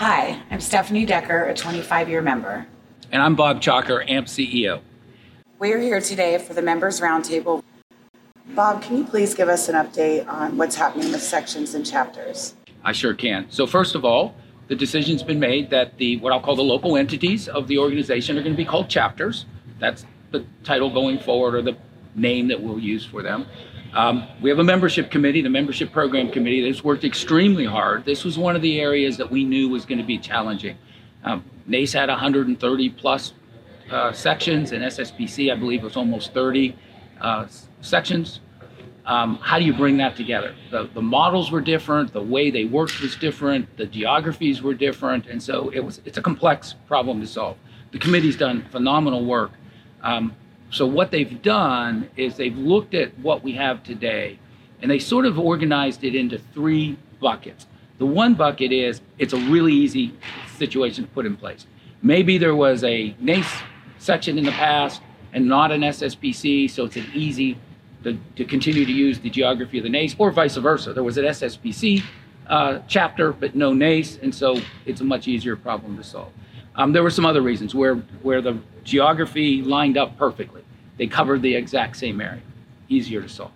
Hi, I'm Stephanie Decker, a 25 year member. And I'm Bob Chalker, AMP CEO. We're here today for the Members Roundtable. Bob, can you please give us an update on what's happening with sections and chapters? I sure can. So, first of all, the decision's been made that the what I'll call the local entities of the organization are going to be called chapters. That's the title going forward or the name that we'll use for them. Um, we have a membership committee, the membership program committee, that's worked extremely hard. This was one of the areas that we knew was going to be challenging. Um, NACE had 130 plus uh, sections, and SSPC, I believe, was almost 30 uh, sections. Um, how do you bring that together? The, the models were different, the way they worked was different, the geographies were different, and so it was it's a complex problem to solve. The committee's done phenomenal work. Um, so what they've done is they've looked at what we have today, and they sort of organized it into three buckets. The one bucket is it's a really easy situation to put in place. Maybe there was a NACE section in the past and not an SSPC, so it's an easy to, to continue to use the geography of the NACE, or vice versa. There was an SSPC uh, chapter, but no NACE, and so it's a much easier problem to solve. Um, there were some other reasons where, where the geography lined up perfectly. They covered the exact same area, easier to solve.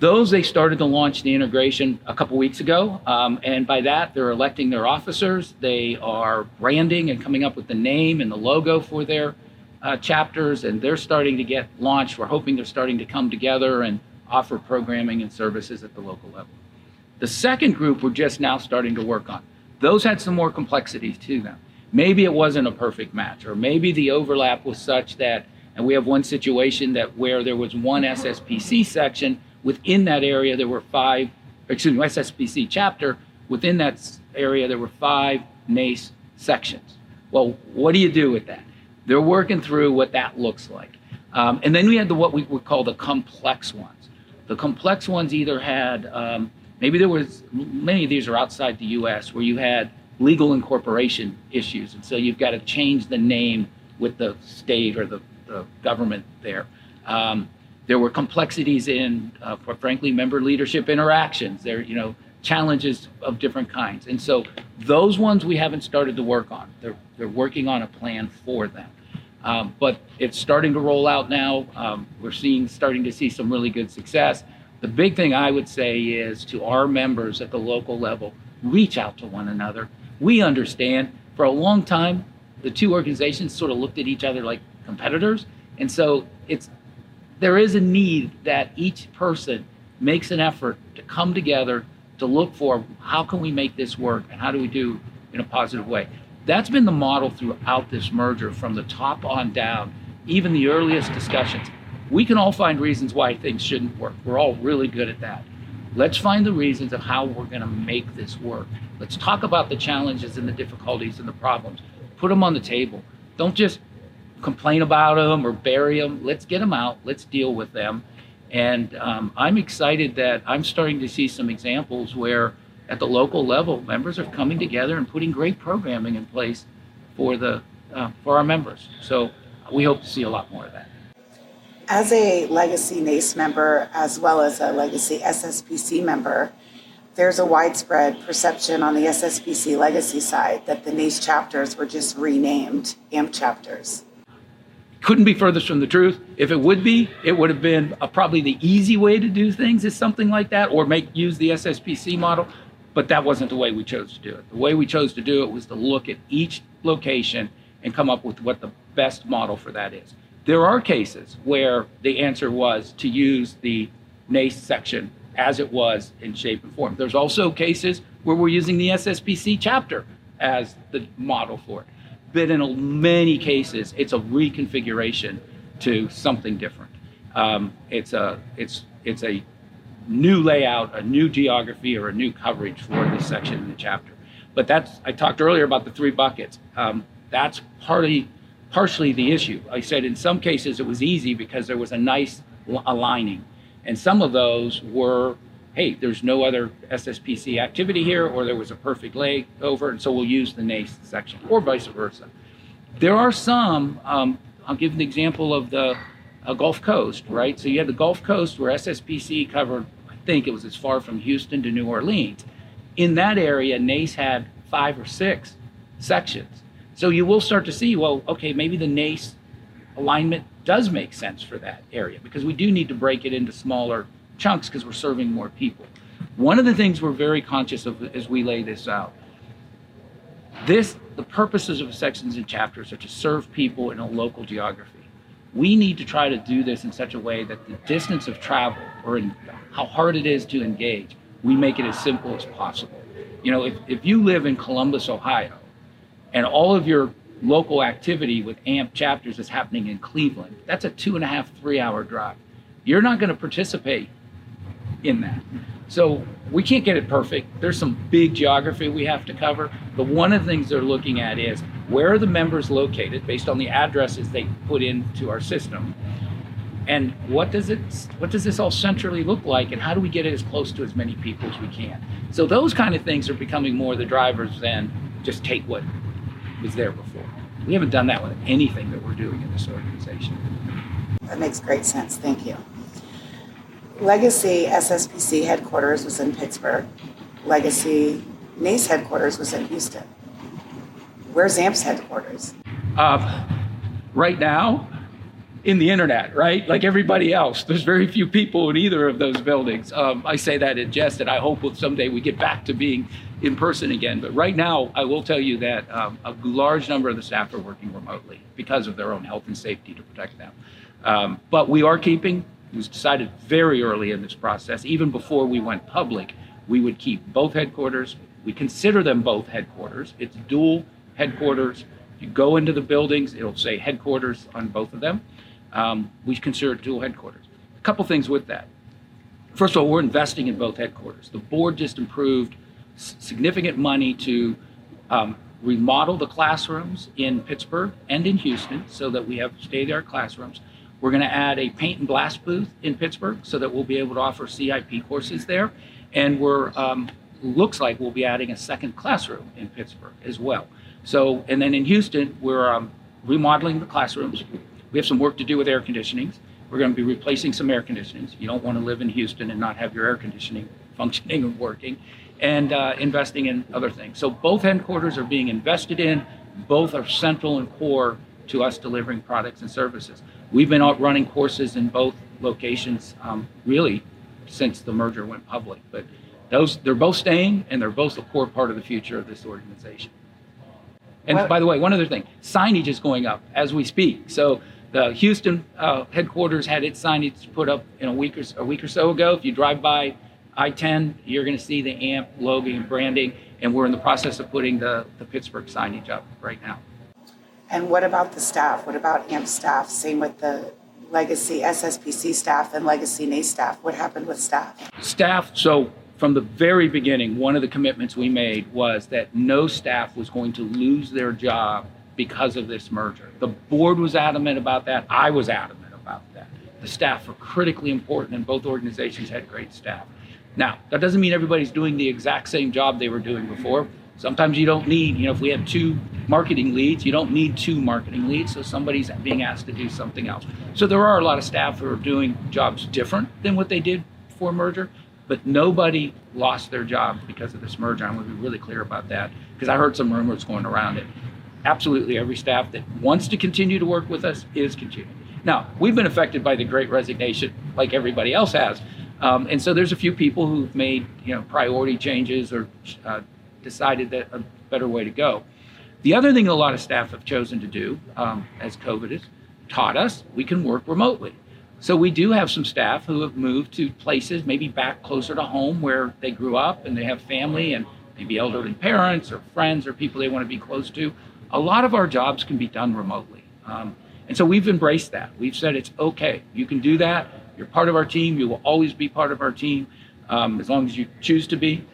Those they started to launch the integration a couple weeks ago, um, and by that they're electing their officers. They are branding and coming up with the name and the logo for their uh, chapters, and they're starting to get launched. We're hoping they're starting to come together and offer programming and services at the local level. The second group we're just now starting to work on. Those had some more complexities to them. Maybe it wasn't a perfect match, or maybe the overlap was such that, and we have one situation that where there was one SSPC section Within that area, there were five, excuse me, SSPC chapter. Within that area, there were five NACE sections. Well, what do you do with that? They're working through what that looks like. Um, and then we had the what we would call the complex ones. The complex ones either had um, maybe there was many of these are outside the U.S. where you had legal incorporation issues, and so you've got to change the name with the state or the, the government there. Um, there were complexities in, uh, for frankly, member leadership interactions. There, you know, challenges of different kinds. And so those ones we haven't started to work on. They're, they're working on a plan for them. Um, but it's starting to roll out now. Um, we're seeing, starting to see some really good success. The big thing I would say is to our members at the local level, reach out to one another. We understand for a long time, the two organizations sort of looked at each other like competitors. And so it's there is a need that each person makes an effort to come together to look for how can we make this work and how do we do in a positive way. That's been the model throughout this merger from the top on down, even the earliest discussions. We can all find reasons why things shouldn't work. We're all really good at that. Let's find the reasons of how we're going to make this work. Let's talk about the challenges and the difficulties and the problems. Put them on the table. Don't just complain about them or bury them. Let's get them out. Let's deal with them. And um, I'm excited that I'm starting to see some examples where, at the local level, members are coming together and putting great programming in place for the uh, for our members. So we hope to see a lot more of that. As a legacy NACE member, as well as a legacy SSPC member, there's a widespread perception on the SSPC legacy side that the NACE chapters were just renamed AMP chapters couldn't be furthest from the truth. If it would be, it would have been a, probably the easy way to do things is something like that, or make use the SSPC model. But that wasn't the way we chose to do it. The way we chose to do it was to look at each location and come up with what the best model for that is. There are cases where the answer was to use the NACE section as it was in shape and form. There's also cases where we're using the SSPC chapter as the model for it but in many cases, it's a reconfiguration to something different. Um, it's a it's it's a new layout, a new geography, or a new coverage for this section in the chapter. But that's I talked earlier about the three buckets. Um, that's partly partially the issue. I said in some cases it was easy because there was a nice aligning, and some of those were hey, there's no other SSPC activity here, or there was a perfect layover, and so we'll use the NACE section, or vice versa. There are some, um, I'll give an example of the uh, Gulf Coast, right? So you had the Gulf Coast where SSPC covered, I think it was as far from Houston to New Orleans. In that area, NACE had five or six sections. So you will start to see, well, okay, maybe the NACE alignment does make sense for that area because we do need to break it into smaller chunks because we're serving more people. One of the things we're very conscious of as we lay this out, this the purposes of sections and chapters are to serve people in a local geography. We need to try to do this in such a way that the distance of travel or how hard it is to engage, we make it as simple as possible. You know, if, if you live in Columbus, Ohio, and all of your local activity with AMP chapters is happening in Cleveland, that's a two and a half, three hour drive. You're not going to participate in that. So we can't get it perfect. There's some big geography we have to cover. But one of the things they're looking at is where are the members located based on the addresses they put into our system. And what does it what does this all centrally look like and how do we get it as close to as many people as we can? So those kind of things are becoming more the drivers than just take what was there before. We haven't done that with anything that we're doing in this organization. That makes great sense. Thank you. Legacy SSPC headquarters was in Pittsburgh. Legacy NACE headquarters was in Houston. Where's AMP's headquarters? Uh, right now, in the internet, right? Like everybody else. There's very few people in either of those buildings. Um, I say that in jest, and I hope someday we get back to being in person again. But right now, I will tell you that um, a large number of the staff are working remotely because of their own health and safety to protect them. Um, but we are keeping, it was decided very early in this process, even before we went public, we would keep both headquarters. We consider them both headquarters. It's dual headquarters. You go into the buildings, it'll say headquarters on both of them. Um, we consider it dual headquarters. A couple things with that. First of all, we're investing in both headquarters. The board just improved significant money to um, remodel the classrooms in Pittsburgh and in Houston so that we have state of the art classrooms. We're going to add a paint and blast booth in Pittsburgh so that we'll be able to offer CIP courses there. And we're um, looks like we'll be adding a second classroom in Pittsburgh as well. So, and then in Houston, we're um, remodeling the classrooms. We have some work to do with air conditionings. We're going to be replacing some air conditionings. You don't want to live in Houston and not have your air conditioning functioning and working and uh, investing in other things. So both headquarters are being invested in. Both are central and core to us delivering products and services. We've been out running courses in both locations um, really since the merger went public. But those they're both staying and they're both a core part of the future of this organization. And by the way, one other thing, signage is going up as we speak. So the Houston uh, headquarters had its signage put up in a week or a week or so ago. If you drive by I-10, you're going to see the AMP logo and branding, and we're in the process of putting the, the Pittsburgh signage up right now. And what about the staff? What about AMP staff? Same with the legacy SSPC staff and legacy NACE staff. What happened with staff? Staff, so from the very beginning, one of the commitments we made was that no staff was going to lose their job because of this merger. The board was adamant about that. I was adamant about that. The staff were critically important, and both organizations had great staff. Now, that doesn't mean everybody's doing the exact same job they were doing before. Sometimes you don't need, you know, if we have two marketing leads, you don't need two marketing leads, so somebody's being asked to do something else. So there are a lot of staff who are doing jobs different than what they did before merger, but nobody lost their job because of this merger. I'm going to be really clear about that because I heard some rumors going around it. Absolutely every staff that wants to continue to work with us is continuing. Now, we've been affected by the great resignation like everybody else has. Um, and so there's a few people who've made you know priority changes or uh, decided that a better way to go. The other thing a lot of staff have chosen to do, um, as COVID has taught us, we can work remotely. So we do have some staff who have moved to places, maybe back closer to home where they grew up and they have family and maybe elderly parents or friends or people they want to be close to. A lot of our jobs can be done remotely. Um, and so we've embraced that. We've said it's okay. You can do that. You're part of our team. You will always be part of our team um, as long as you choose to be.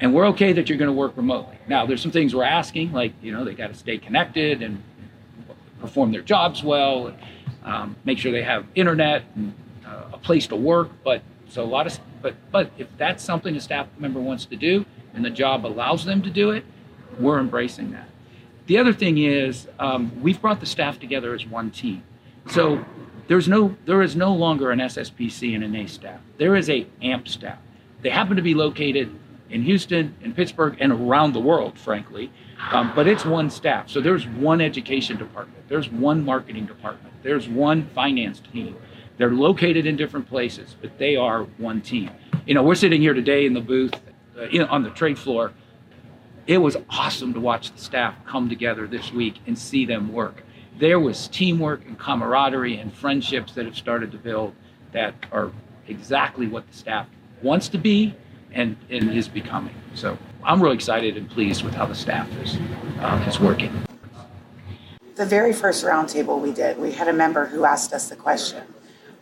And we're okay that you're going to work remotely. Now, there's some things we're asking, like, you know, they got to stay connected and perform their jobs well, and, um, make sure they have internet and uh, a place to work. But so a lot of, but but if that's something a staff member wants to do and the job allows them to do it, we're embracing that. The other thing is um, we've brought the staff together as one team. So there's no, there is no longer an SSPC and an A staff. There is a AMP staff. They happen to be located in Houston, in Pittsburgh, and around the world, frankly. Um, but it's one staff. So there's one education department, there's one marketing department, there's one finance team. They're located in different places, but they are one team. You know, we're sitting here today in the booth, uh, know, on the trade floor. It was awesome to watch the staff come together this week and see them work. There was teamwork and camaraderie and friendships that have started to build that are exactly what the staff wants to be and, and is becoming. So I'm really excited and pleased with how the staff is, uh, is working. The very first roundtable we did, we had a member who asked us the question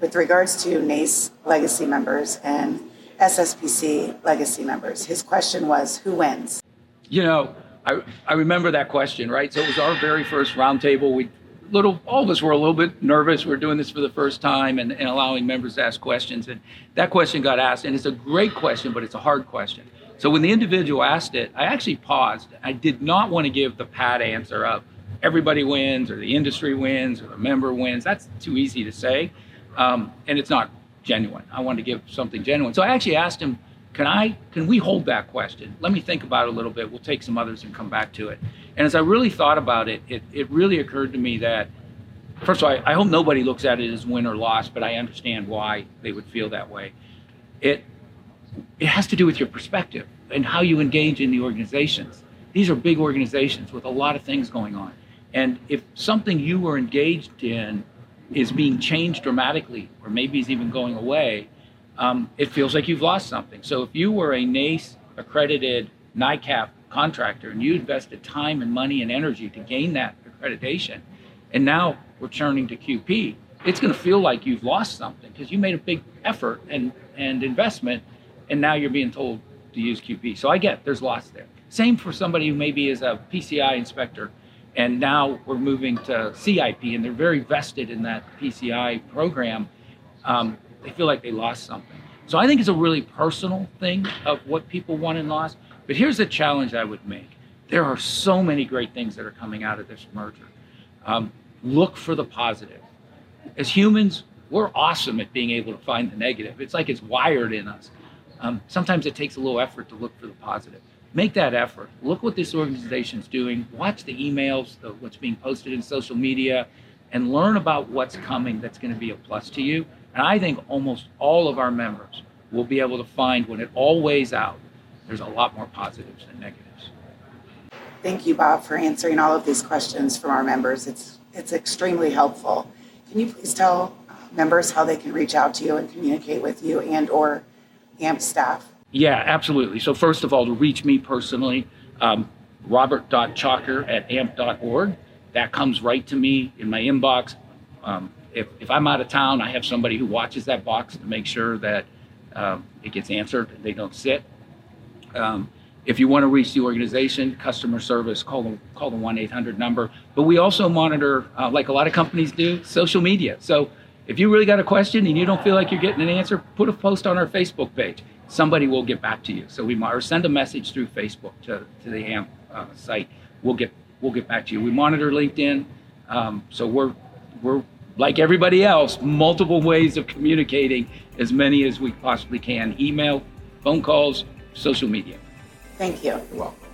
with regards to NACE legacy members and SSPC legacy members. His question was, who wins? You know, I, I remember that question, right? So it was our very first roundtable. We little all of us were a little bit nervous. We are doing this for the first time and, and allowing members to ask questions. And that question got asked, and it's a great question, but it's a hard question. So when the individual asked it, I actually paused. I did not want to give the pat answer of everybody wins or the industry wins or the member wins. That's too easy to say. Um, and it's not genuine. I wanted to give something genuine. So I actually asked him, can I can we hold that question? Let me think about it a little bit. We'll take some others and come back to it. And as I really thought about it, it, it really occurred to me that first of all, I, I hope nobody looks at it as win or loss, but I understand why they would feel that way. It it has to do with your perspective and how you engage in the organizations. These are big organizations with a lot of things going on. And if something you were engaged in is being changed dramatically, or maybe is even going away, um, it feels like you've lost something. So if you were a NACE accredited NIICAP contractor and you invested time and money and energy to gain that accreditation, and now we're turning to QP, it's going to feel like you've lost something because you made a big effort and, and investment, and now you're being told to use QP. So I get there's loss there. Same for somebody who maybe is a PCI inspector, and now we're moving to CIP, and they're very vested in that PCI program. Um, they feel like they lost something. So I think it's a really personal thing of what people won and lost. But here's the challenge I would make there are so many great things that are coming out of this merger. Um, look for the positive. As humans, we're awesome at being able to find the negative. It's like it's wired in us. Um, sometimes it takes a little effort to look for the positive. Make that effort. Look what this organization is doing. Watch the emails, the, what's being posted in social media, and learn about what's coming that's going to be a plus to you. And I think almost all of our members will be able to find when it all weighs out, there's a lot more positives than negatives. Thank you, Bob, for answering all of these questions from our members. It's it's extremely helpful. Can you please tell uh, members how they can reach out to you and communicate with you and or AMP staff? Yeah, absolutely. So first of all, to reach me personally, um, robert.chalker at amp.org. That comes right to me in my inbox. Um, if, if I'm out of town, I have somebody who watches that box to make sure that um, it gets answered. They don't sit. Um, if you want to reach the organization, customer service, call the call the one eight hundred number. But we also monitor, uh, like a lot of companies do, social media. So if you really got a question and you don't feel like you're getting an answer, put a post on our Facebook page. Somebody will get back to you. So we or send a message through Facebook to, to the AMP uh, site. We'll get we'll get back to you. We monitor LinkedIn, um, so we're we're like everybody else, multiple ways of communicating, as many as we possibly can email, phone calls, social media. Thank you. You're welcome.